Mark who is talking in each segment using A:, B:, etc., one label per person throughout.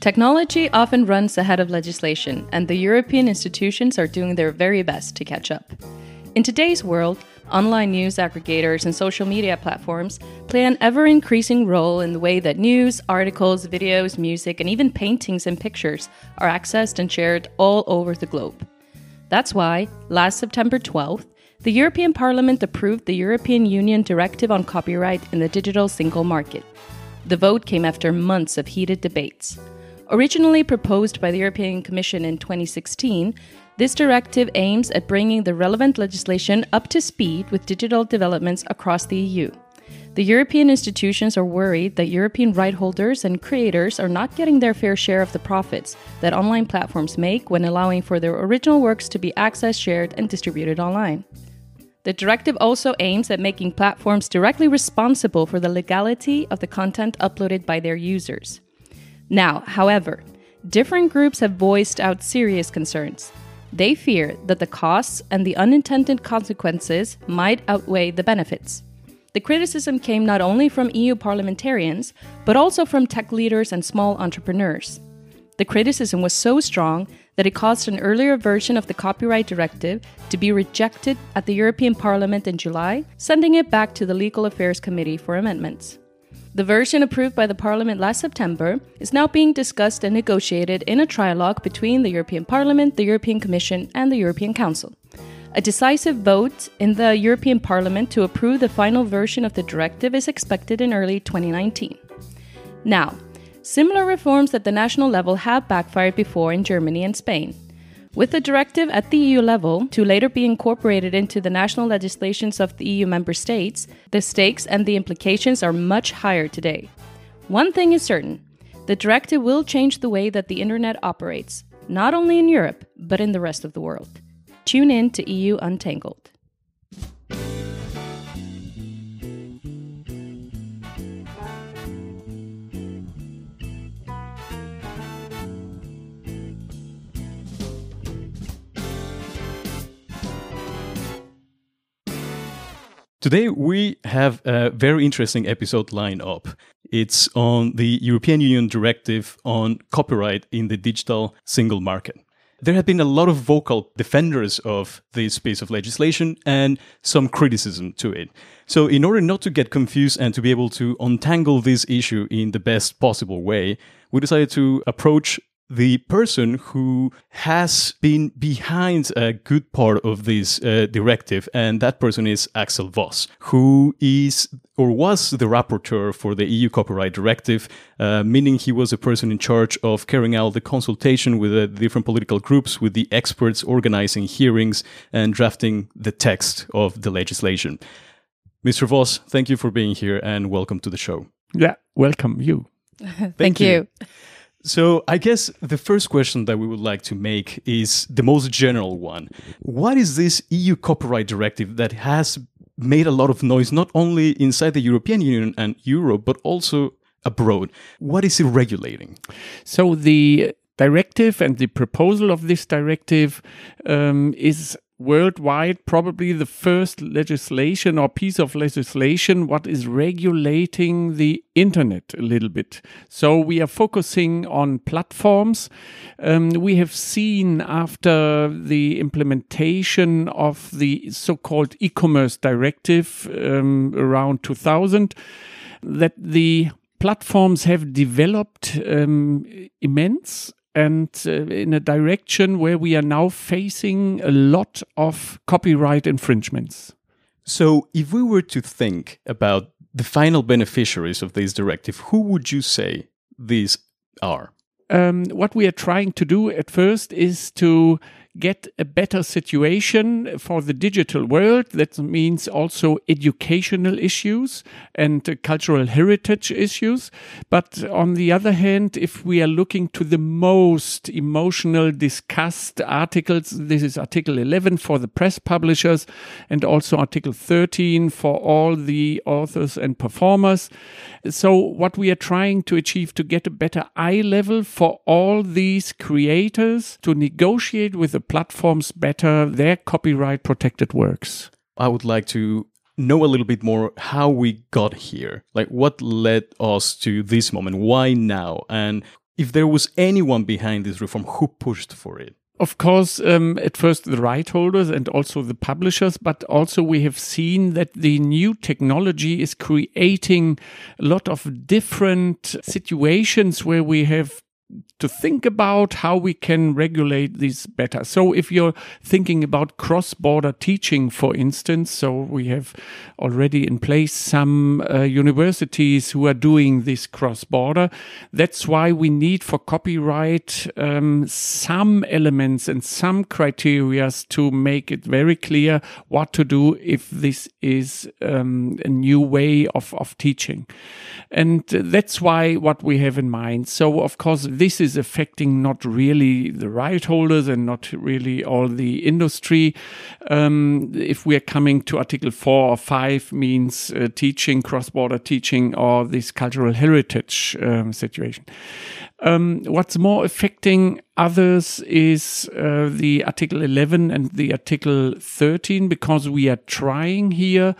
A: Technology often runs ahead of legislation, and the European institutions are doing their very best to catch up. In today's world, online news aggregators and social media platforms play an ever increasing role in the way that news, articles, videos, music, and even paintings and pictures are accessed and shared all over the globe. That's why, last September 12th, the European Parliament approved the European Union Directive on Copyright in the Digital Single Market. The vote came after months of heated debates. Originally proposed by the European Commission in 2016, this directive aims at bringing the relevant legislation up to speed with digital developments across the EU. The European institutions are worried that European right holders and creators are not getting their fair share of the profits that online platforms make when allowing for their original works to be accessed, shared, and distributed online. The directive also aims at making platforms directly responsible for the legality of the content uploaded by their users. Now, however, different groups have voiced out serious concerns. They fear that the costs and the unintended consequences might outweigh the benefits. The criticism came not only from EU parliamentarians, but also from tech leaders and small entrepreneurs. The criticism was so strong that it caused an earlier version of the copyright directive to be rejected at the European Parliament in July, sending it back to the Legal Affairs Committee for amendments. The version approved by the Parliament last September is now being discussed and negotiated in a trilogue between the European Parliament, the European Commission, and the European Council. A decisive vote in the European Parliament to approve the final version of the directive is expected in early 2019. Now, similar reforms at the national level have backfired before in Germany and Spain. With the directive at the EU level to later be incorporated into the national legislations of the EU member states, the stakes and the implications are much higher today. One thing is certain the directive will change the way that the internet operates, not only in Europe, but in the rest of the world. Tune in to EU Untangled.
B: Today, we have a very interesting episode lined up. It's on the European Union directive on copyright in the digital single market. There have been a lot of vocal defenders of this piece of legislation and some criticism to it. So, in order not to get confused and to be able to untangle this issue in the best possible way, we decided to approach the person who has been behind a good part of this uh, directive, and that person is Axel Voss, who is or was the rapporteur for the EU copyright directive, uh, meaning he was a person in charge of carrying out the consultation with the different political groups, with the experts organizing hearings and drafting the text of the legislation. Mr. Voss, thank you for being here and welcome to the show.
C: Yeah, welcome you.
A: Thank, Thank you. you.
B: So, I guess the first question that we would like to make is the most general one. What is this EU copyright directive that has made a lot of noise, not only inside the European Union and Europe, but also abroad? What is it regulating?
C: So, the directive and the proposal of this directive um, is worldwide probably the first legislation or piece of legislation what is regulating the internet a little bit. So we are focusing on platforms. Um, we have seen after the implementation of the so-called e-commerce directive um, around 2000 that the platforms have developed um, immense and uh, in a direction where we are now facing a lot of copyright infringements.
B: So, if we were to think about the final beneficiaries of this directive, who would you say these are?
C: Um, what we are trying to do at first is to get a better situation for the digital world. That means also educational issues and uh, cultural heritage issues. But on the other hand, if we are looking to the most emotional discussed articles, this is Article 11 for the press publishers and also Article 13 for all the authors and performers. So what we are trying to achieve to get a better eye level for all these creators to negotiate with the the platforms better their copyright protected works.
B: I would like to know a little bit more how we got here. Like what led us to this moment? Why now? And if there was anyone behind this reform, who pushed for it?
C: of course, um, at first the right holders and also the publishers, but also we have seen that the new technology is creating a lot of different situations where we have to think about how we can regulate this better. So if you're thinking about cross-border teaching, for instance, so we have already in place some uh, universities who are doing this cross-border. That's why we need for copyright um, some elements and some criteria to make it very clear what to do if this is um, a new way of, of teaching. And that's why what we have in mind. So of course, this is affecting not really the right holders and not really all the industry. Um, if we are coming to Article 4 or 5 means uh, teaching, cross-border teaching or this cultural heritage um, situation. Um, what's more affecting others is uh, the Article 11 and the Article 13 because we are trying here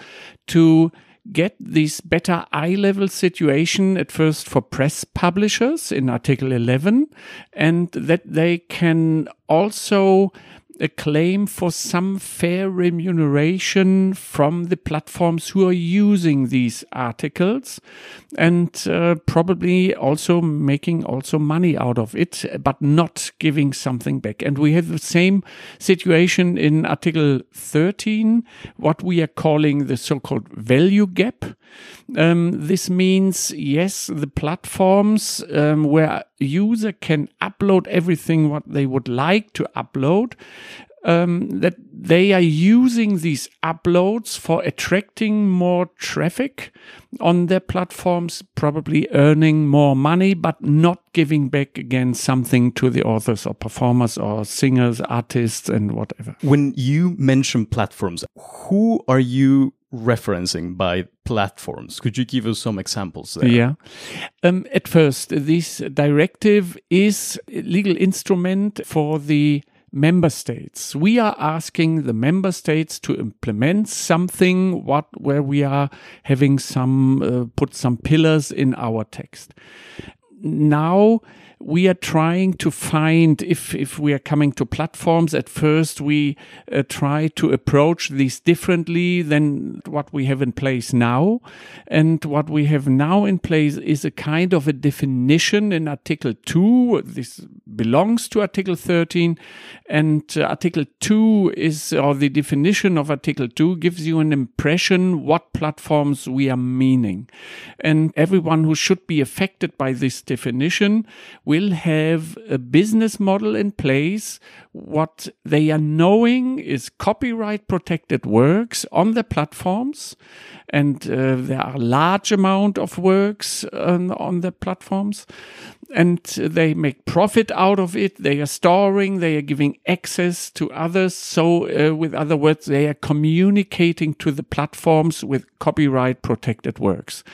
C: to get this better eye level situation at first for press publishers in Article 11, and that they can also a claim for some fair remuneration from the platforms who are using these articles and uh, probably also making also money out of it but not giving something back. And we have the same situation in article 13 what we are calling the so-called value gap. Um, this means yes the platforms um, where user can upload everything what they would like to upload um, that they are using these uploads for attracting more traffic on their platforms, probably earning more money, but not giving back again something to the authors or performers or singers, artists, and whatever.
B: When you mention platforms, who are you referencing by platforms? Could you give us some examples there?
C: Yeah. Um, at first, this directive is a legal instrument for the member states. We are asking the member states to implement something what where we are having some uh, put some pillars in our text. Now we are trying to find if if we are coming to platforms at first we uh, try to approach these differently than what we have in place now. And what we have now in place is a kind of a definition in article 2 this belongs to article 13 and uh, article 2 is or the definition of article 2 gives you an impression what platforms we are meaning. And everyone who should be affected by this definition will have a business model in place. What they are knowing is copyright protected works on the platforms. And uh, there are large amount of works um, on the platforms and they make profit out of it. They are storing, they are giving access to others. So, uh, with other words, they are communicating to the platforms with copyright protected works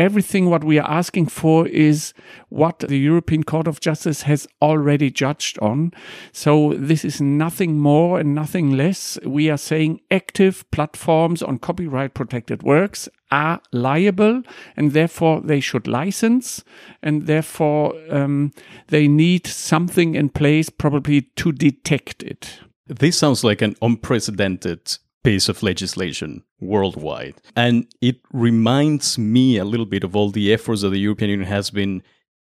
C: everything what we are asking for is what the European Court of Justice has already judged on. So this is nothing more and nothing less. We are saying active platforms on copyright protected works are liable and therefore they should license and therefore um, they need something in place probably to detect it.
B: This sounds like an unprecedented piece of legislation worldwide. And it reminds me a little bit of all the efforts that the European Union has been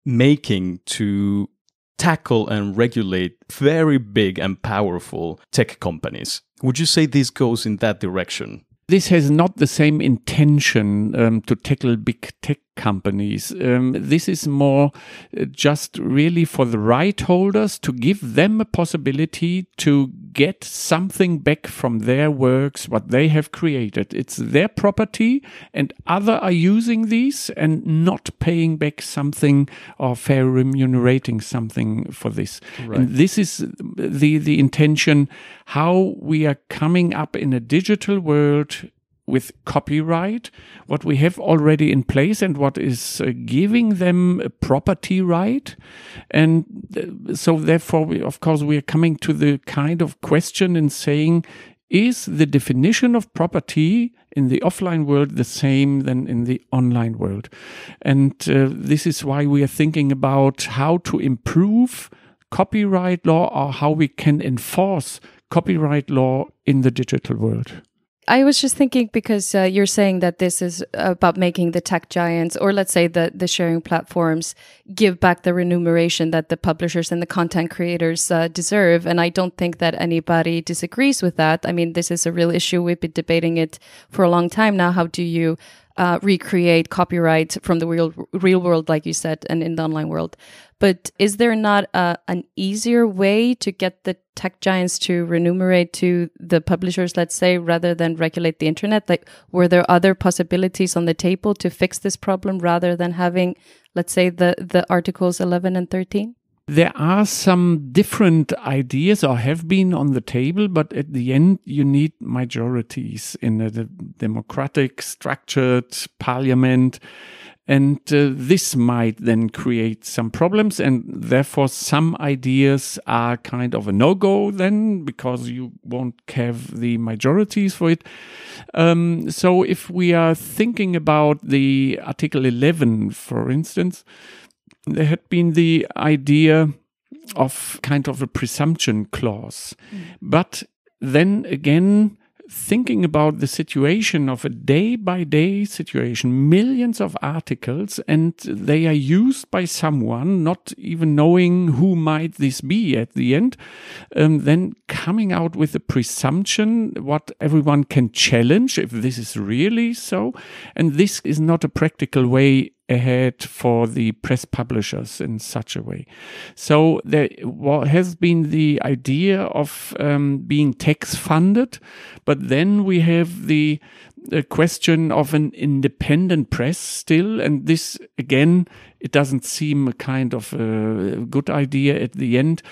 B: making to tackle and regulate very big and powerful tech companies. Would you say this goes in that direction?
C: This has not the same intention um, to tackle big tech companies. Um, this is more uh, just really for the right holders to give them a possibility to get something back from their works, what they have created. It's their property, and other are using these and not paying back something or fair remunerating something for this. Right. And this is the the intention how we are coming up in a digital world with copyright, what we have already in place and what is uh, giving them a property right. And uh, so therefore, we, of course, we are coming to the kind of question and saying, is the definition of property in the offline world the same than in the online world? And uh, this is why we are thinking about how to improve copyright law or how we can enforce copyright law in the digital world.
A: I was just thinking because uh, you're saying that this is about making the tech giants, or let's say the the sharing platforms, give back the remuneration that the publishers and the content creators uh, deserve. And I don't think that anybody disagrees with that. I mean, this is a real issue. We've been debating it for a long time now. How do you uh, recreate copyright from the real real world, like you said, and in the online world. But is there not a, an easier way to get the tech giants to remunerate to the publishers, let's say, rather than regulate the internet? Like, were there other possibilities on the table to fix this problem rather than having, let's say, the the articles eleven and thirteen?
C: There are some different ideas or have been on the table, but at the end, you need majorities in a democratic, structured parliament. And uh, this might then create some problems. And therefore, some ideas are kind of a no go then because you won't have the majorities for it. Um, so, if we are thinking about the Article 11, for instance, there had been the idea of kind of a presumption clause. Mm. But then again, thinking about the situation of a day by day situation, millions of articles, and they are used by someone, not even knowing who might this be at the end, um, then coming out with a presumption what everyone can challenge if this is really so. And this is not a practical way ahead for the press publishers in such a way. So there what has been the idea of um, being tax funded, but then we have the, the question of an independent press still, and this again, it doesn't seem a kind of a good idea at the end.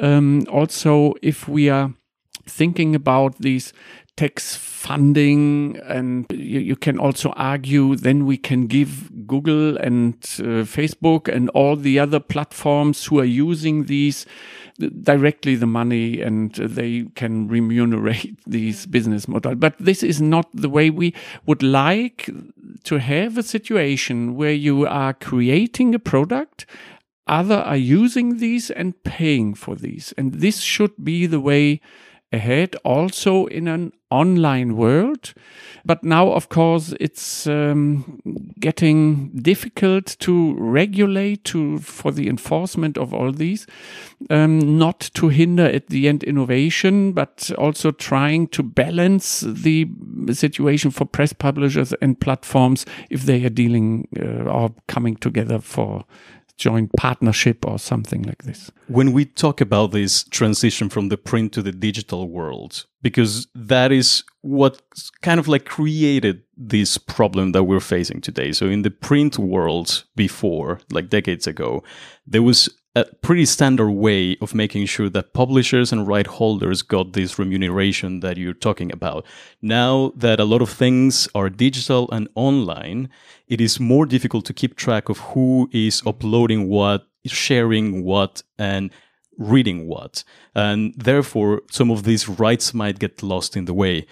C: Um, also, if we are thinking about these tax funding and you, you, can also argue then we can give google and uh, facebook and all the other platforms who are using these directly the money and they can remunerate these business model. But this is not the way we would like to have a situation where you are creating a product other are using these and paying for these. And this should be the way ahead also in an online world. But now, of course, it's um, getting difficult to regulate to for the enforcement of all these, um, not to hinder at the end innovation, but also trying to balance the situation for press publishers and platforms if they are dealing uh, or coming together for joint partnership or something like this.
B: When we talk about this transition from the print to the digital world, because that is what kind of like created this problem that we're facing today. So in the print world before, like decades ago, there was a pretty standard way of making sure that publishers and right holders got this remuneration that you're talking about. Now that a lot of things are digital and online, it is more difficult to keep track of who is uploading what, sharing what, and reading what. And therefore, some of these rights might get lost in the way.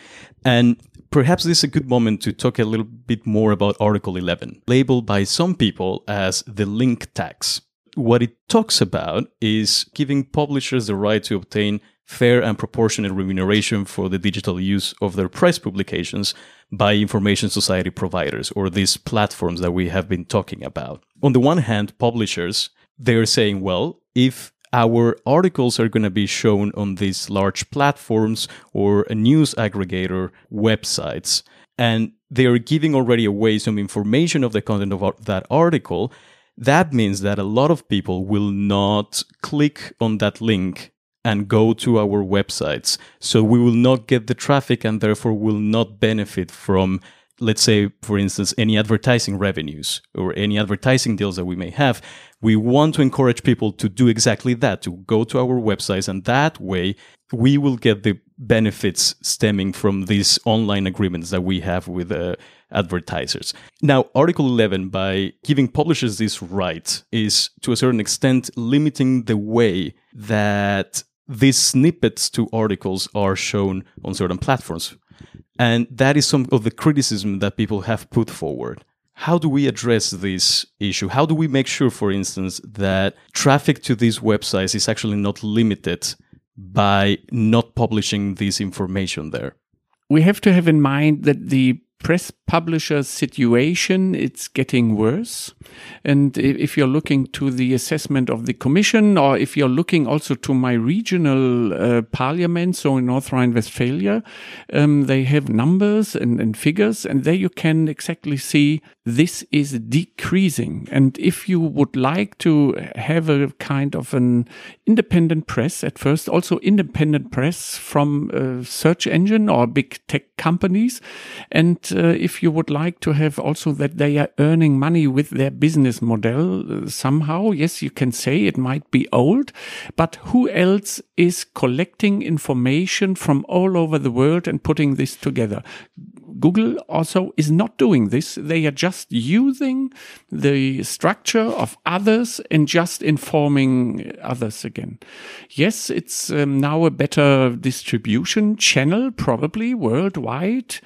B: And perhaps this is a good moment to talk a little bit more about Article 11, labeled by some people as the link tax what it talks about is giving publishers the right to obtain fair and proportionate remuneration for the digital use of their press publications by information society providers or these platforms that we have been talking about. On the one hand, publishers, they're saying, well, if our articles are going to be shown on these large platforms or news aggregator websites, and they are giving already away some information of the content of that article, that means that a lot of people will not click on that link and go to our websites. So we will not get the traffic and therefore will not benefit from, let's say, for instance, any advertising revenues or any advertising deals that we may have. We want to encourage people to do exactly that, to go to our websites. And that way we will get the benefits stemming from these online agreements that we have with uh, advertisers. Now, Article 11, by giving publishers this right, is to a certain extent limiting the way that these snippets to articles are shown on certain platforms. And that is some of the criticism that people have put forward. How do we address this issue? How do we make sure, for instance, that traffic to these websites is actually not limited by not publishing this information there?
C: We have to have in mind that the press publisher situation, it's getting worse. And if you're looking to the assessment of the commission, or if you're looking also to my regional uh, parliament, so in North Rhine-Westphalia, um, they have numbers and, and figures, and there you can exactly see this is decreasing. And if you would like to have a kind of an independent press at first, also independent press from a search engine or big tech companies, and uh, if you would like to have also that they are earning money with their business model uh, somehow, yes, you can say it might be old, but who else is collecting information from all over the world and putting this together? Google also is not doing this. They are just using the structure of others and just informing others again. Yes, it's um, now a better distribution channel, probably worldwide.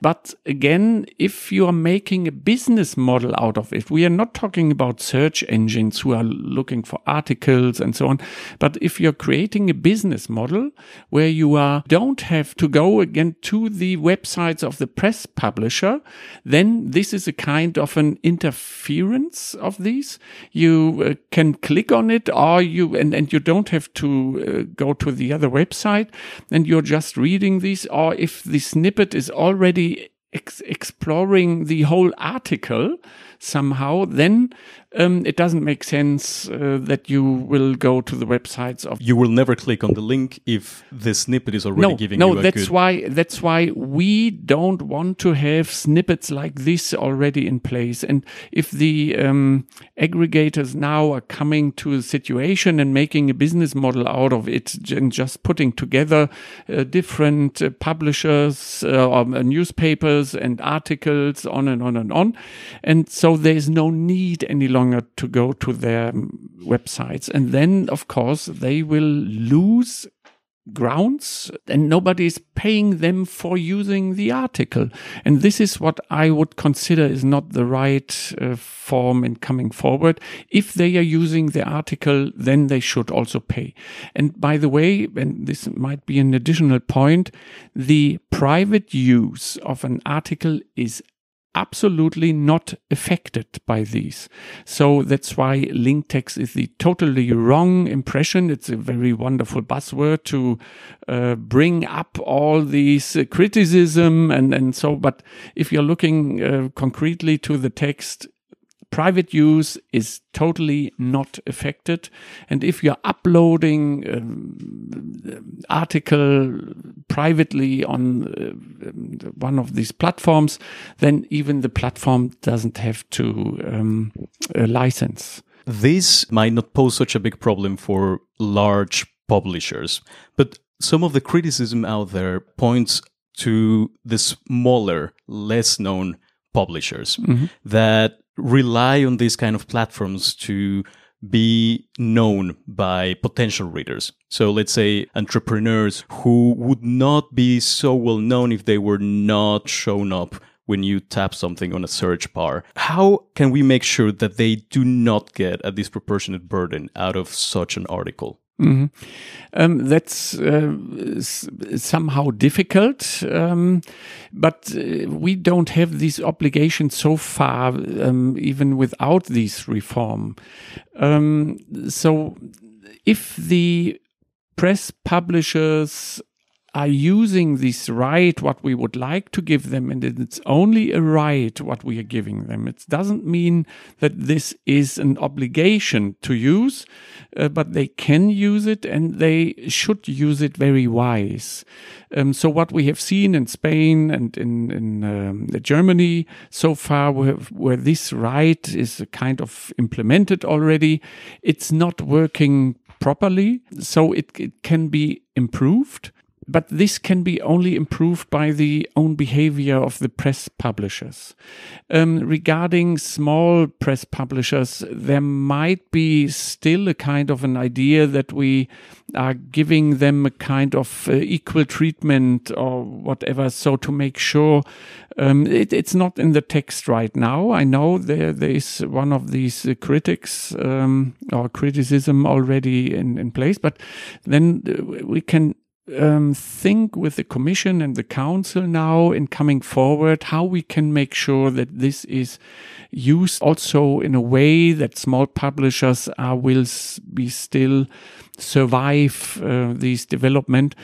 C: But again, if you are making a business model out of it, we are not talking about search engines who are looking for articles and so on. But if you're creating a business model where you are, don't have to go again to the websites of the press publisher, then this is a kind of an interference of these. You uh, can click on it or you, and, and you don't have to uh, go to the other website and you're just reading these. Or if the snippet is already ex exploring the whole article somehow, then um, it doesn't make sense uh, that you will go to the websites of.
B: You will never click on the link if the snippet is already
C: no,
B: giving
C: no,
B: you a
C: that's
B: good.
C: why that's why we don't want to have snippets like this already in place. And if the um, aggregators now are coming to a situation and making a business model out of it and just putting together uh, different uh, publishers uh, or uh, newspapers and articles on and on and on, and so there is no need any longer to go to their websites. And then, of course, they will lose grounds and nobody is paying them for using the article. And this is what I would consider is not the right uh, form in coming forward. If they are using the article, then they should also pay. And by the way, and this might be an additional point, the private use of an article is absolutely not affected by these. So that's why link tax is the totally wrong impression. It's a very wonderful buzzword to uh, bring up all these uh, criticism and, and so, but if you're looking uh, concretely to the text, private use is totally not affected. And if you're uploading um, article privately on uh, one of these platforms, then even the platform doesn't have to um, license.
B: This might not pose such a big problem for large publishers, but some of the criticism out there points to the smaller, less known publishers mm-hmm. that rely on these kind of platforms to be known by potential readers. So let's say entrepreneurs who would not be so well known if they were not shown up when you tap something on a search bar. How can we make sure that they do not get a disproportionate burden out of such an article?
C: Mm-hmm. Um, that's uh, somehow difficult, um, but uh, we don't have these obligations so far, um, even without this reform. Um, so, if the press publishers are using this right, what we would like to give them, and it's only a right what we are giving them. It doesn't mean that this is an obligation to use, uh, but they can use it and they should use it very wise. Um, so what we have seen in Spain and in, in um, Germany so far, where, where this right is kind of implemented already, it's not working properly. So it, it can be improved but this can be only improved by the own behavior of the press publishers. Um, regarding small press publishers, there might be still a kind of an idea that we are giving them a kind of uh, equal treatment or whatever, so to make sure um, it, it's not in the text right now. I know there there is one of these uh, critics um, or criticism already in, in place, but then uh, we can um, think with the Commission and the Council now in coming forward how we can make sure that this is used also in a way that small publishers are, will be still survive uh, this development.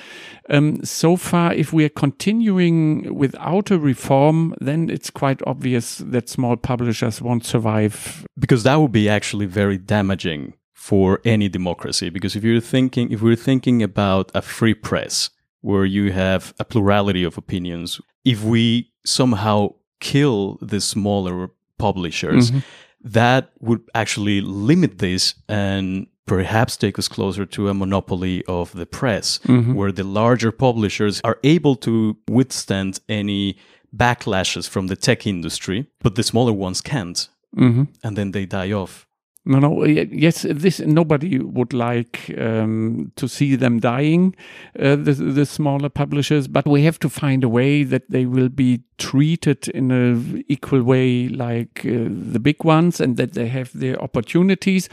C: Um, so far, if we are continuing without a reform, then it's quite obvious that small publishers won't survive.
B: Because that would be actually very damaging for any democracy. Because if you're thinking, if we're thinking about a free press where you have a plurality of opinions, if we somehow kill the smaller publishers, mm-hmm. that would actually limit this and perhaps take us closer to a monopoly of the press, mm-hmm. where the larger publishers are able to withstand any backlashes from the tech industry, but the smaller ones can't. Mm-hmm. And then they die off.
C: No, no. Yes, this nobody would like um, to see them dying, uh, the the smaller publishers. But we have to find a way that they will be treated in a equal way like uh, the big ones, and that they have their opportunities.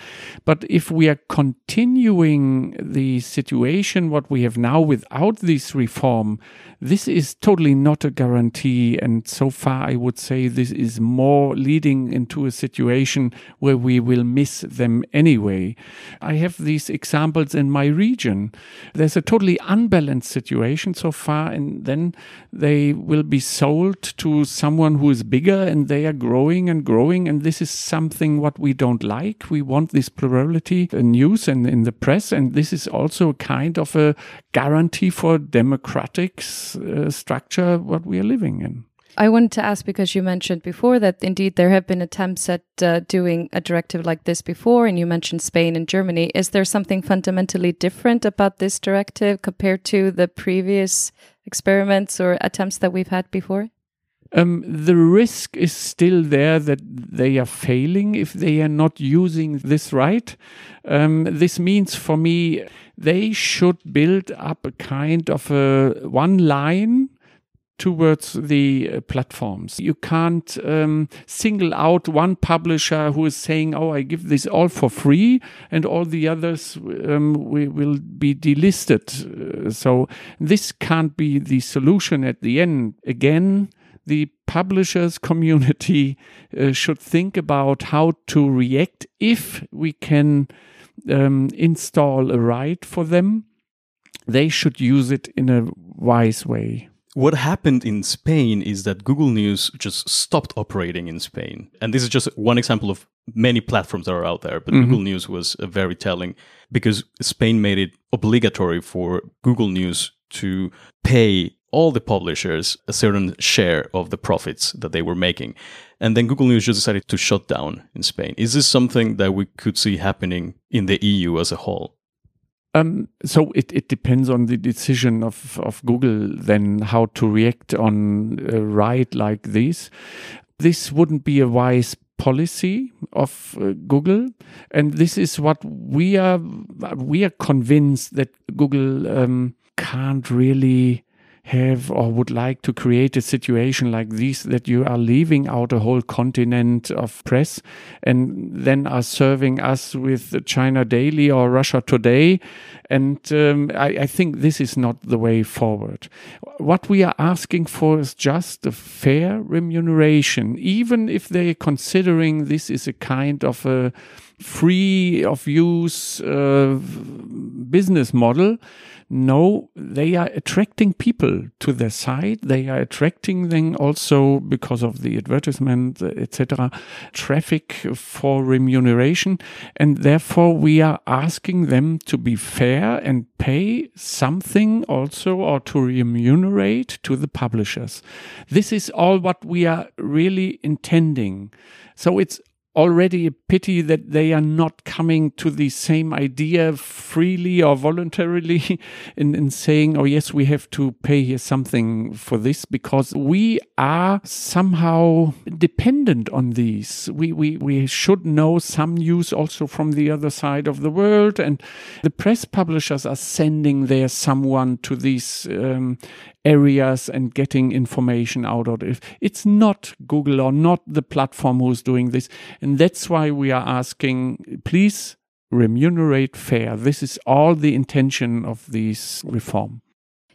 C: But if we are continuing the situation what we have now without this reform, this is totally not a guarantee. And so far, I would say this is more leading into a situation where we will miss them anyway. I have these examples in my region. There's a totally unbalanced situation so far, and then they will be sold to someone who is bigger and they are growing and growing. And this is something what we don't like. We want this plurality in news and in the press. And this is also a kind of a guarantee for democratic uh, structure what we are living in.
A: I wanted to ask because you mentioned before that indeed there have been attempts at uh, doing a directive like this before, and you mentioned Spain and Germany. Is there something fundamentally different about this directive compared to the previous experiments or attempts that we've had before?
C: Um, the risk is still there that they are failing if they are not using this right. Um, this means for me, they should build up a kind of a one line towards the uh, platforms. You can't um, single out one publisher who is saying, "Oh, I give this all for free," and all the others um, we will be delisted. Uh, so this can't be the solution at the end. Again, the publishers community uh, should think about how to react if we can um, install a right for them. They should use it in a wise way.
B: What happened in Spain is that Google News just stopped operating in Spain. And this is just one example of many platforms that are out there, but mm-hmm. Google News was very telling because Spain made it obligatory for Google News to pay all the publishers a certain share of the profits that they were making. And then Google News just decided to shut down in Spain. Is this something that we could see happening in the EU as a whole?
C: Um, so it, it depends on the decision of, of Google then how to react on a right like this. This wouldn't be a wise policy of uh, Google, and this is what we are we are convinced that Google um, can't really have or would like to create a situation like this that you are leaving out a whole continent of press and then are serving us with China Daily or Russia Today. And um, I, I think this is not the way forward. What we are asking for is just a fair remuneration, even if they're considering this is a kind of a free of use uh, business model no, they are attracting people to their site. They are attracting them also because of the advertisement, etc., traffic for remuneration. And therefore, we are asking them to be fair and pay something also or to remunerate to the publishers. This is all what we are really intending. So it's already a pity that they are not coming to the same idea freely or voluntarily in, in saying, oh, yes, we have to pay here something for this because we are somehow dependent on these. We, we, we should know some news also from the other side of the world. And the press publishers are sending there someone to these um, areas and getting information out of it. It's not Google or not the platform who's doing this. And that's why we are asking, please remunerate fair. This is all the intention of this reform.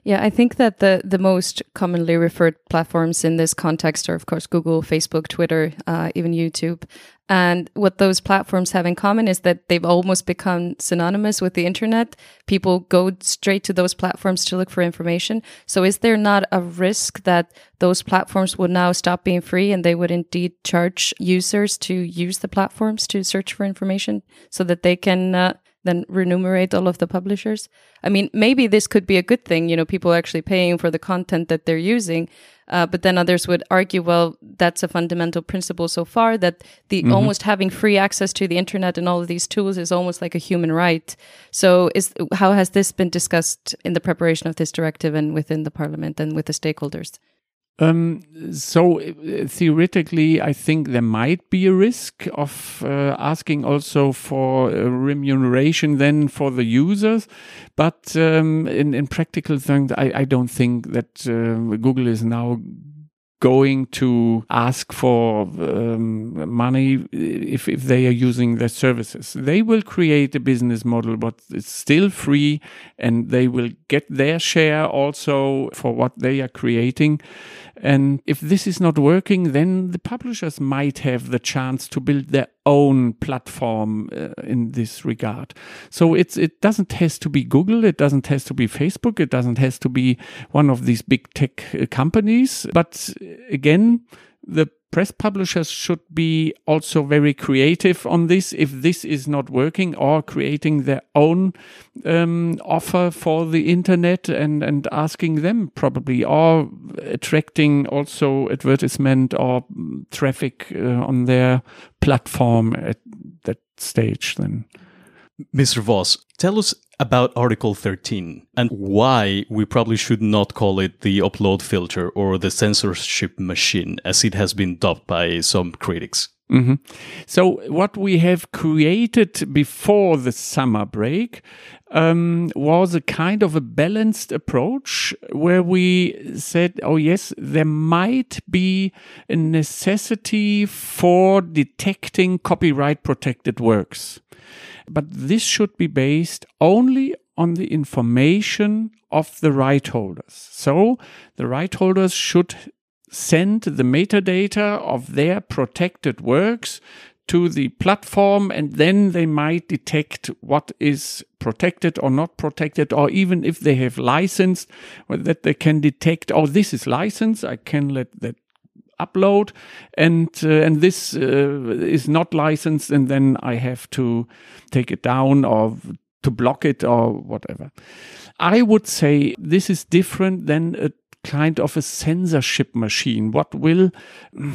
A: Yeah, I think that the the most commonly referred platforms in this context are, of course, Google, Facebook, Twitter, uh, even YouTube. And what those platforms have in common is that they've almost become synonymous with the internet. People go straight to those platforms to look for information. So, is there not a risk that those platforms would now stop being free and they would indeed charge users to use the platforms to search for information so that they can uh, then remunerate all of the publishers. I mean, maybe this could be a good thing. You know, people actually paying for the content that they're using. Uh, but then others would argue, well, that's a fundamental principle so far that the mm-hmm. almost having free access to the internet and all of these tools is almost like a human right. So, is how has this been discussed in the preparation of this directive and within the parliament and with the stakeholders?
C: Um, so uh, theoretically, I think there might be a risk of uh, asking also for remuneration then for the users, but um, in in practical things, I, I don't think that uh, Google is now going to ask for um, money if, if they are using their services. They will create a business model, but it's still free and they will get their share also for what they are creating. And if this is not working, then the publishers might have the chance to build their own platform uh, in this regard. So it's it doesn't has to be Google, it doesn't has to be Facebook, it doesn't has to be one of these big tech uh, companies. But uh, again, the press publishers should be also very creative on this if this is not working or creating their own um, offer for the internet and, and asking them probably or attracting also advertisement or traffic uh, on their platform at that stage then.
B: Mr. Voss, tell us about Article 13 and why we probably should not call it the upload filter or the censorship machine as it has been dubbed by some critics.
C: Mm-hmm. So, what we have created before the summer break um, was a kind of a balanced approach where we said, oh, yes, there might be a necessity for detecting copyright protected works. But this should be based only on the information of the right holders. So the right holders should send the metadata of their protected works to the platform and then they might detect what is protected or not protected or even if they have licensed that they can detect oh this is licensed i can let that upload and uh, and this uh, is not licensed and then I have to take it down or to block it or whatever. I would say this is different than a kind of a censorship machine what will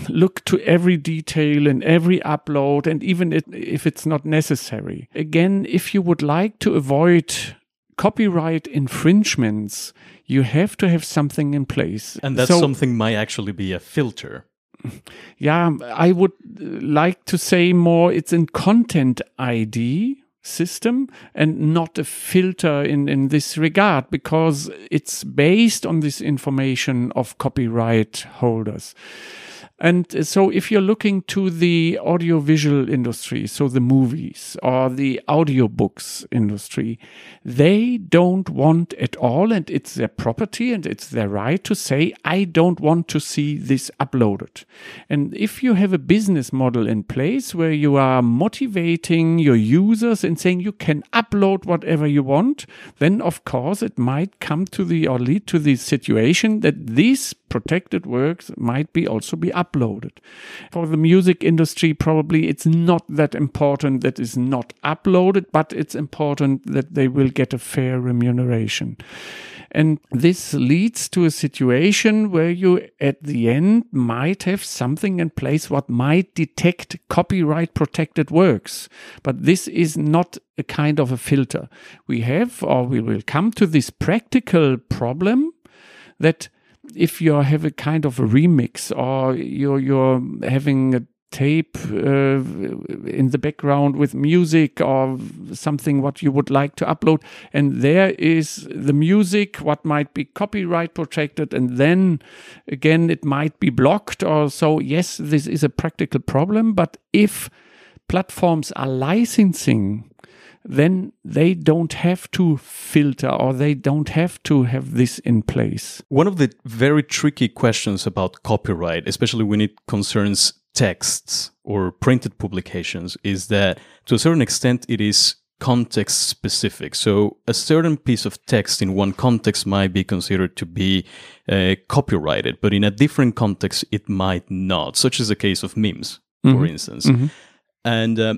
C: look to every detail and every upload and even if it's not necessary again if you would like to avoid copyright infringements, you have to have something in place.
B: And that so, something might actually be a filter.
C: Yeah, I would uh, like to say more it's in content ID system and not a filter in, in this regard because it's based on this information of copyright holders. And so if you're looking to the audiovisual industry, so the movies or the audiobooks industry, they don't want at all, and it's their property and it's their right to say, I don't want to see this uploaded. And if you have a business model in place where you are motivating your users and saying you can upload whatever you want, then of course it might come to the or lead to the situation that these protected works might be also be uploaded. For the music industry, probably it's not that important that is not uploaded, but it's important that they will get a fair remuneration. And this leads to a situation where you at the end might have something in place what might detect copyright protected works. But this is not a kind of a filter. We have, or we will come to this practical problem that if you have a kind of a remix or you're, you're having a tape uh, in the background with music or something what you would like to upload and there is the music what might be copyright protected and then again it might be blocked or so. Yes this is a practical problem but if platforms are licensing then they don't have to filter or they don't have to have this in place.
B: One of the very tricky questions about copyright, especially when it concerns texts or printed publications, is that to a certain extent it is context specific. So a certain piece of text in one context might be considered to be uh, copyrighted, but in a different context it might not, such as the case of memes, mm-hmm. for instance. Mm-hmm. And uh,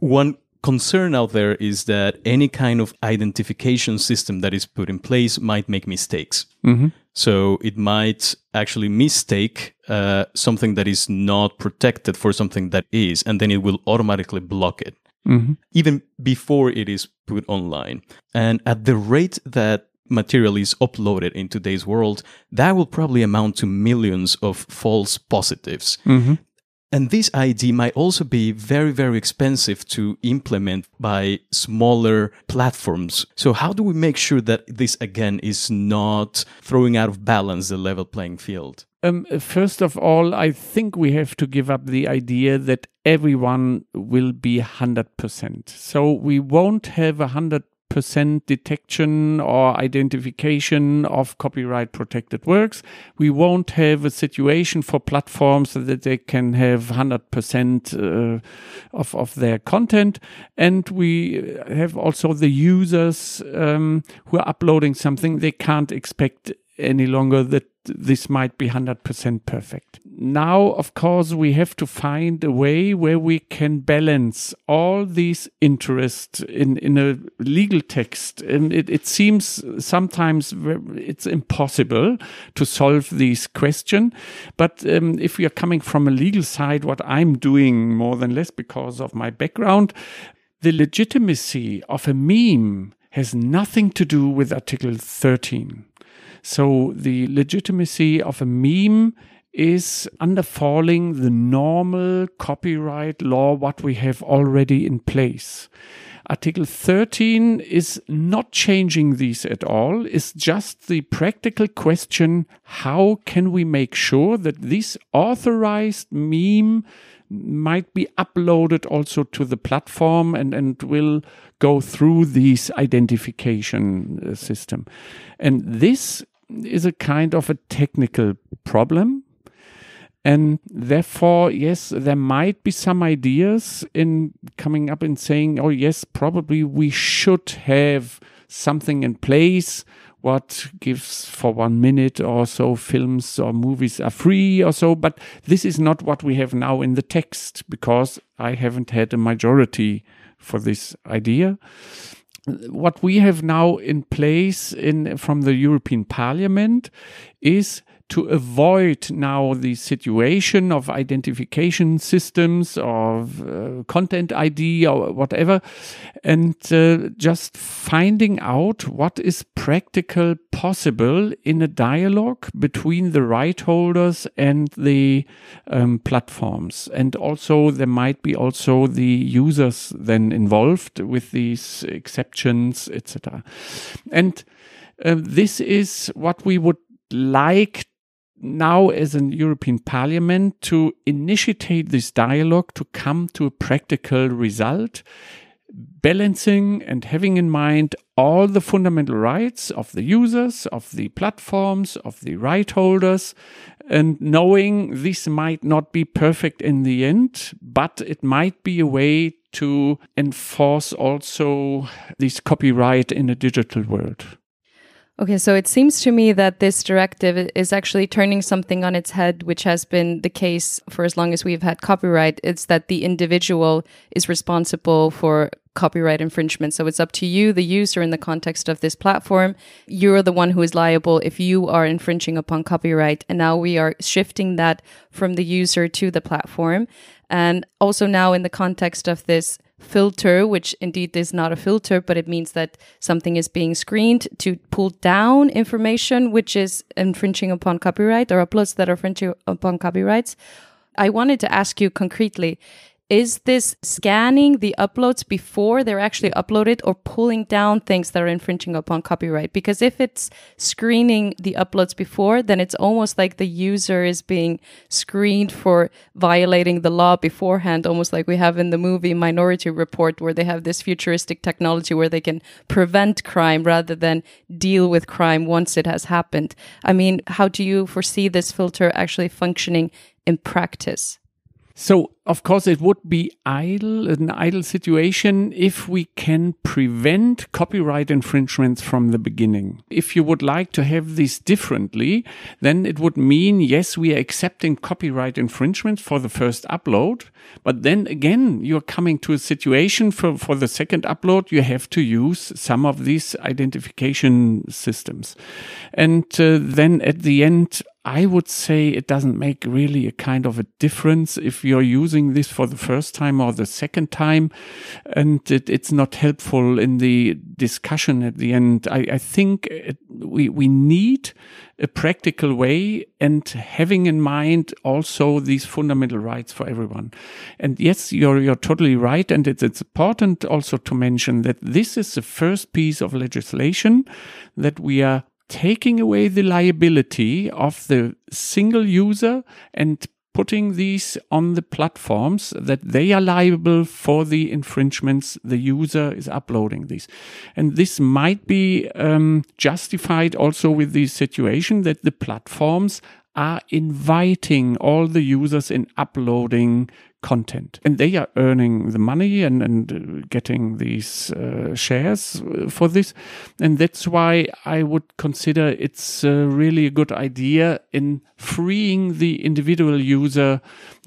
B: one concern out there is that any kind of identification system that is put in place might make mistakes. Mm-hmm. So it might actually mistake uh, something that is not protected for something that is, and then it will automatically block it. Mm-hmm. Even before it is put online. And at the rate that material is uploaded in today's world, that will probably amount to millions of false positives. Mm-hmm. And this ID might also be very, very expensive to implement by smaller platforms. So, how do we make sure that this again is not throwing out of balance the level playing field?
C: Um, first of all, I think we have to give up the idea that everyone will be 100%. So, we won't have a 100 percent detection or identification of copyright protected works. We won't have a situation for platforms that they can have 100% uh, of, of their content. And we have also the users um, who are uploading something. They can't expect any longer that this might be 100% perfect. Now, of course, we have to find a way where we can balance all these interests in, in a legal text. And it, it seems sometimes it's impossible to solve this question. But um, if we are coming from a legal side, what I'm doing more than less because of my background, the legitimacy of a meme has nothing to do with Article 13. So the legitimacy of a meme is underfalling the normal copyright law what we have already in place. Article 13 is not changing these at all. It's just the practical question how can we make sure that this authorized meme might be uploaded also to the platform and, and will go through this identification uh, system. And this is a kind of a technical problem. And therefore, yes, there might be some ideas in coming up and saying, oh, yes, probably we should have something in place what gives for one minute or so films or movies are free or so. But this is not what we have now in the text because I haven't had a majority for this idea what we have now in place in from the European Parliament is to avoid now the situation of identification systems of uh, content ID or whatever, and uh, just finding out what is practical possible in a dialogue between the right holders and the um, platforms. And also, there might be also the users then involved with these exceptions, etc. And uh, this is what we would like now as a European Parliament to initiate this dialogue to come to a practical result, balancing and having in mind all the fundamental rights of the users, of the platforms, of the right holders, and knowing this might not be perfect in the end, but it might be a way to enforce also this copyright in a digital world.
A: Okay, so it seems to me that this directive is actually turning something on its head, which has been the case for as long as we've had copyright. It's that the individual is responsible for copyright infringement. So it's up to you, the user, in the context of this platform. You're the one who is liable if you are infringing upon copyright. And now we are shifting that from the user to the platform. And also now in the context of this filter, which indeed is not a filter, but it means that something is being screened to pull down information which is infringing upon copyright or uploads that are infringing upon copyrights. I wanted to ask you concretely is this scanning the uploads before they're actually uploaded or pulling down things that are infringing upon copyright? Because if it's screening the uploads before, then it's almost like the user is being screened for violating the law beforehand, almost like we have in the movie Minority Report, where they have this futuristic technology where they can prevent crime rather than deal with crime once it has happened. I mean, how do you foresee this filter actually functioning in practice?
C: So, of course, it would be idle, an idle situation if we can prevent copyright infringements from the beginning. If you would like to have this differently, then it would mean, yes, we are accepting copyright infringements for the first upload. But then again, you're coming to a situation for, for the second upload, you have to use some of these identification systems. And uh, then at the end, I would say it doesn't make really a kind of a difference if you're using this for the first time or the second time, and it, it's not helpful in the discussion at the end. I, I think it, we we need a practical way and having in mind also these fundamental rights for everyone. And yes, you're you're totally right, and it's it's important also to mention that this is the first piece of legislation that we are taking away the liability of the single user and putting these on the platforms that they are liable for the infringements the user is uploading these. And this might be um, justified also with the situation that the platforms are inviting all the users in uploading content. And they are earning the money and, and uh, getting these uh, shares uh, for this. And that's why I would consider it's uh, really a good idea in freeing the individual user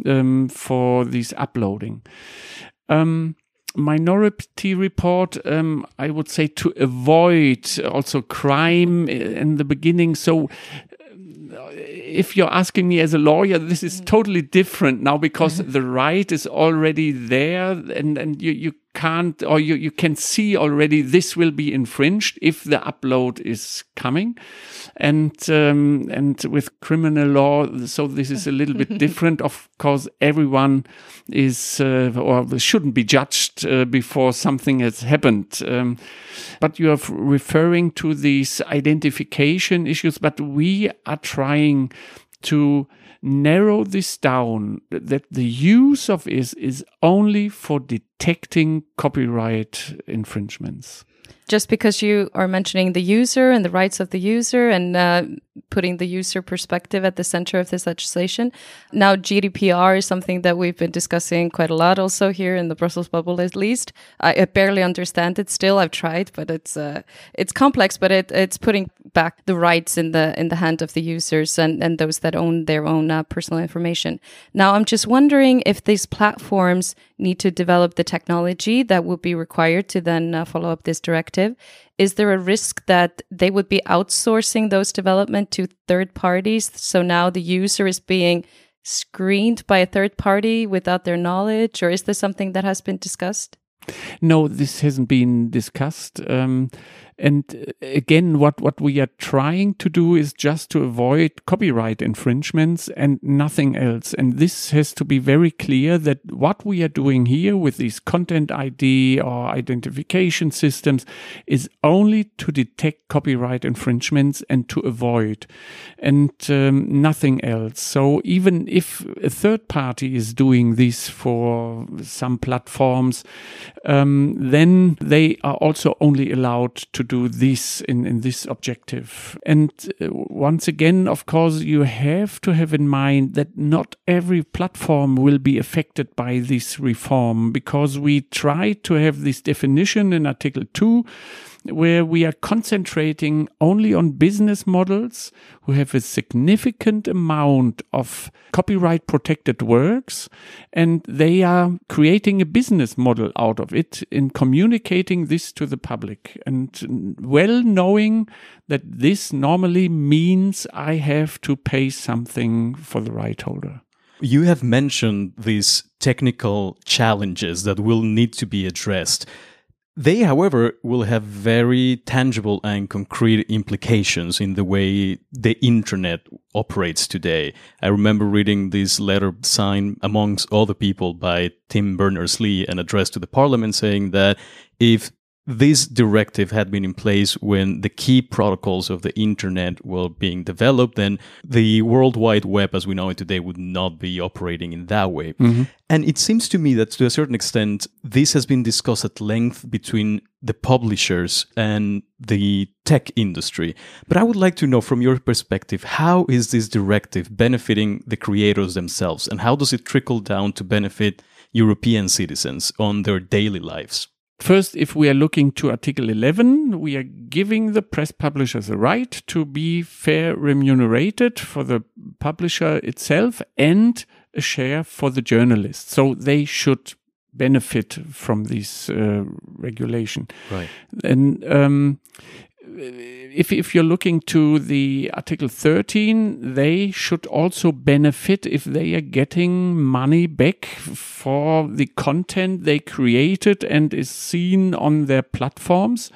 C: um, for this uploading. Um, minority report um, i would say to avoid also crime in the beginning so if you're asking me as a lawyer, this is totally different now because mm-hmm. the right is already there and, and you, you can't or you, you can see already this will be infringed if the upload is coming. And um, and with criminal law so this is a little bit different. Of course everyone is uh, or shouldn't be judged uh, before something has happened. Um, but you are referring to these identification issues but we are trying to narrow this down that the use of is is only for detecting copyright infringements
A: just because you are mentioning the user and the rights of the user and uh, putting the user perspective at the center of this legislation. Now, GDPR is something that we've been discussing quite a lot also here in the Brussels bubble, at least. I, I barely understand it still. I've tried, but it's uh, it's complex, but it, it's putting back the rights in the in the hand of the users and, and those that own their own uh, personal information. Now, I'm just wondering if these platforms need to develop the technology that would be required to then uh, follow up this directive is there a risk that they would be outsourcing those development to third parties? So now the user is being screened by a third party without their knowledge, or is this something that has been discussed?
C: No, this hasn't been discussed. Um, and uh, again, what, what we are trying to do is just to avoid copyright infringements and nothing else. And this has to be very clear that what we are doing here with these content ID or identification systems is only to detect copyright infringements and to avoid and um, nothing else. So even if a third party is doing this for some platforms, um, then they are also only allowed to do this in, in this objective. And uh, once again, of course, you have to have in mind that not every platform will be affected by this reform because we try to have this definition in Article 2 where we are concentrating only on business models who have a significant amount of copyright protected works and they are creating a business model out of it in communicating this to the public and well knowing that this normally means I have to pay something for the right holder.
B: You have mentioned these technical challenges that will need to be addressed. They, however, will have very tangible and concrete implications in the way the internet operates today. I remember reading this letter signed, amongst other people, by Tim Berners Lee and addressed to the parliament saying that if this directive had been in place when the key protocols of the internet were being developed, then the World Wide Web as we know it today would not be operating in that way. Mm-hmm. And it seems to me that to a certain extent, this has been discussed at length between the publishers and the tech industry. But I would like to know from your perspective, how is this directive benefiting the creators themselves? And how does it trickle down to benefit European citizens on their daily lives?
C: First, if we are looking to Article 11, we are giving the press publishers a right to be fair remunerated for the publisher itself and a share for the journalist. So they should benefit from this uh, regulation.
B: Right.
C: And um, if, if you're looking to the Article 13, they should also benefit if they are getting money back for the content they created and is seen on their platforms.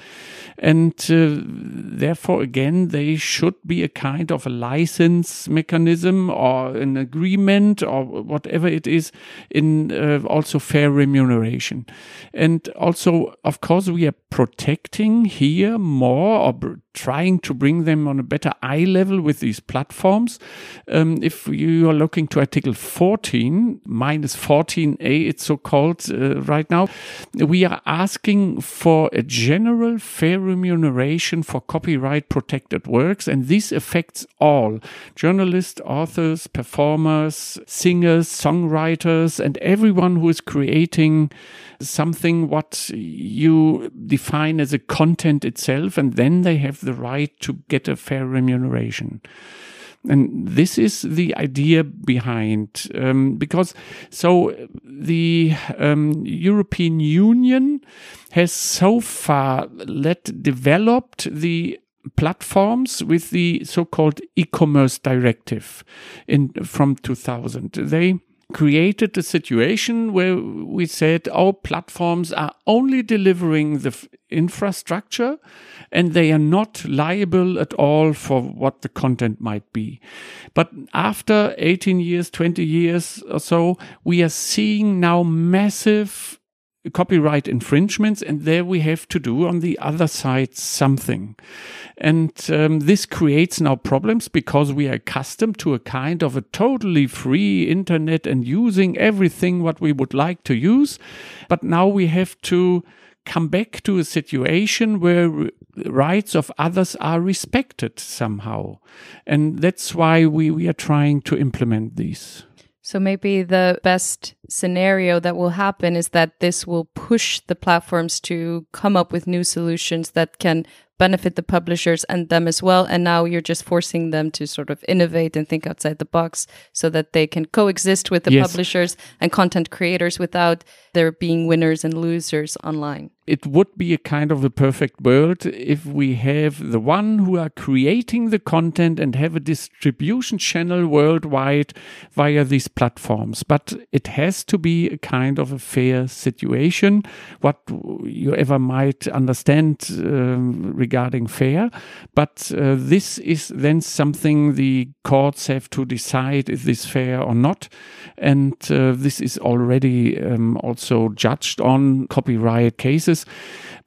C: And uh, therefore, again, they should be a kind of a license mechanism or an agreement or whatever it is in uh, also fair remuneration. And also, of course, we are protecting here more or trying to bring them on a better eye level with these platforms. Um, if you are looking to Article 14, minus 14a, it's so called uh, right now, we are asking for a general fair remuneration for copyright protected works, and this affects all journalists, authors, performers, singers, songwriters, and everyone who is creating something what you define as a content itself, and then they have the right to get a fair remuneration. And this is the idea behind, um, because so the um, European Union has so far let developed the platforms with the so-called e-commerce directive in from 2000. They created a situation where we said our platforms are only delivering the infrastructure and they are not liable at all for what the content might be. But after 18 years, 20 years or so, we are seeing now massive copyright infringements, and there we have to do on the other side something. And um, this creates now problems because we are accustomed to a kind of a totally free internet and using everything what we would like to use. But now we have to come back to a situation where rights of others are respected somehow. And that's why we, we are trying to implement these.
A: So maybe the best scenario that will happen is that this will push the platforms to come up with new solutions that can benefit the publishers and them as well. And now you're just forcing them to sort of innovate and think outside the box so that they can coexist with the yes. publishers and content creators without there being winners and losers online.
C: It would be a kind of a perfect world if we have the one who are creating the content and have a distribution channel worldwide via these platforms. But it has to be a kind of a fair situation. What you ever might understand um, regarding fair. But uh, this is then something the courts have to decide is this fair or not. And uh, this is already um, also judged on copyright cases.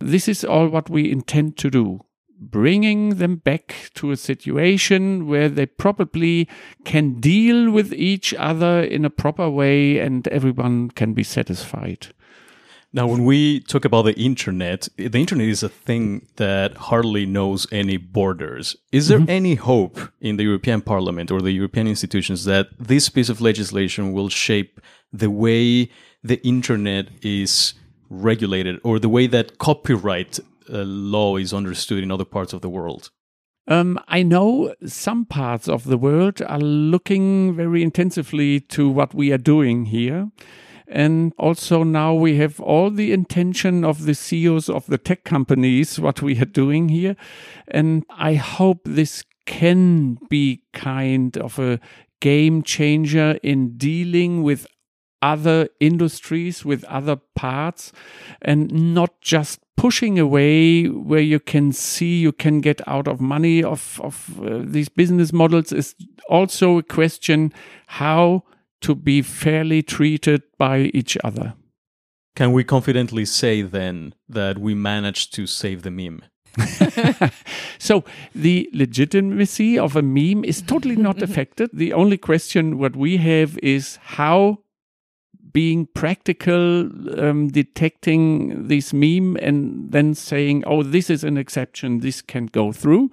C: This is all what we intend to do bringing them back to a situation where they probably can deal with each other in a proper way and everyone can be satisfied.
B: Now, when we talk about the internet, the internet is a thing that hardly knows any borders. Is there mm-hmm. any hope in the European Parliament or the European institutions that this piece of legislation will shape the way the internet is regulated or the way that copyright uh, law is understood in other parts of the world?
C: Um, I know some parts of the world are looking very intensively to what we are doing here. And also now we have all the intention of the CEOs of the tech companies, what we are doing here. And I hope this can be kind of a game changer in dealing with other industries, with other parts, and not just pushing away where you can see you can get out of money of, of uh, these business models is also a question how to be fairly treated by each other.
B: Can we confidently say then that we managed to save the meme?
C: so the legitimacy of a meme is totally not affected. The only question what we have is how being practical, um, detecting this meme and then saying, oh, this is an exception, this can go through.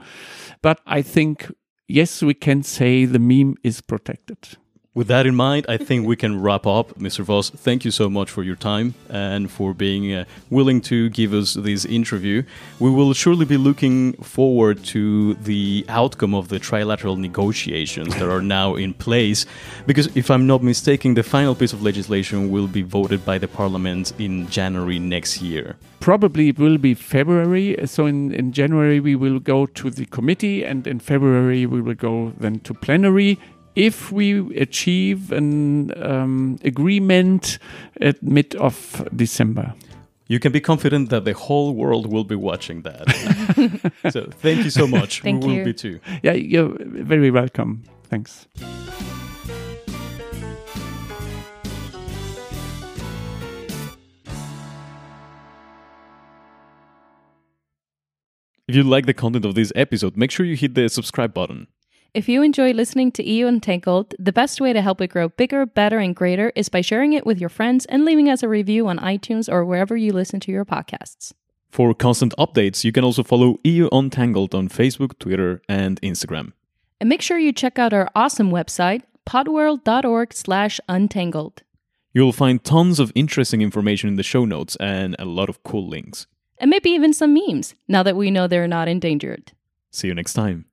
C: But I think, yes, we can say the meme is protected.
B: With that in mind, I think we can wrap up. Mr. Voss, thank you so much for your time and for being uh, willing to give us this interview. We will surely be looking forward to the outcome of the trilateral negotiations that are now in place, because if I'm not mistaken, the final piece of legislation will be voted by the parliament in January next year.
C: Probably it will be February. So in, in January, we will go to the committee, and in February, we will go then to plenary if we achieve an um, agreement at mid of December.
B: You can be confident that the whole world will be watching that. so thank you so much.
A: Thank
B: we will
A: you.
B: be too.
C: Yeah, you're very welcome. Thanks.
B: If you like the content of this episode, make sure you hit the subscribe button.
A: If you enjoy listening to EU Untangled, the best way to help it grow bigger, better, and greater is by sharing it with your friends and leaving us a review on iTunes or wherever you listen to your podcasts.
B: For constant updates, you can also follow EU Untangled on Facebook, Twitter, and Instagram.
A: And make sure you check out our awesome website, podworld.org slash untangled.
B: You'll find tons of interesting information in the show notes and a lot of cool links.
A: And maybe even some memes, now that we know they're not endangered.
B: See you next time.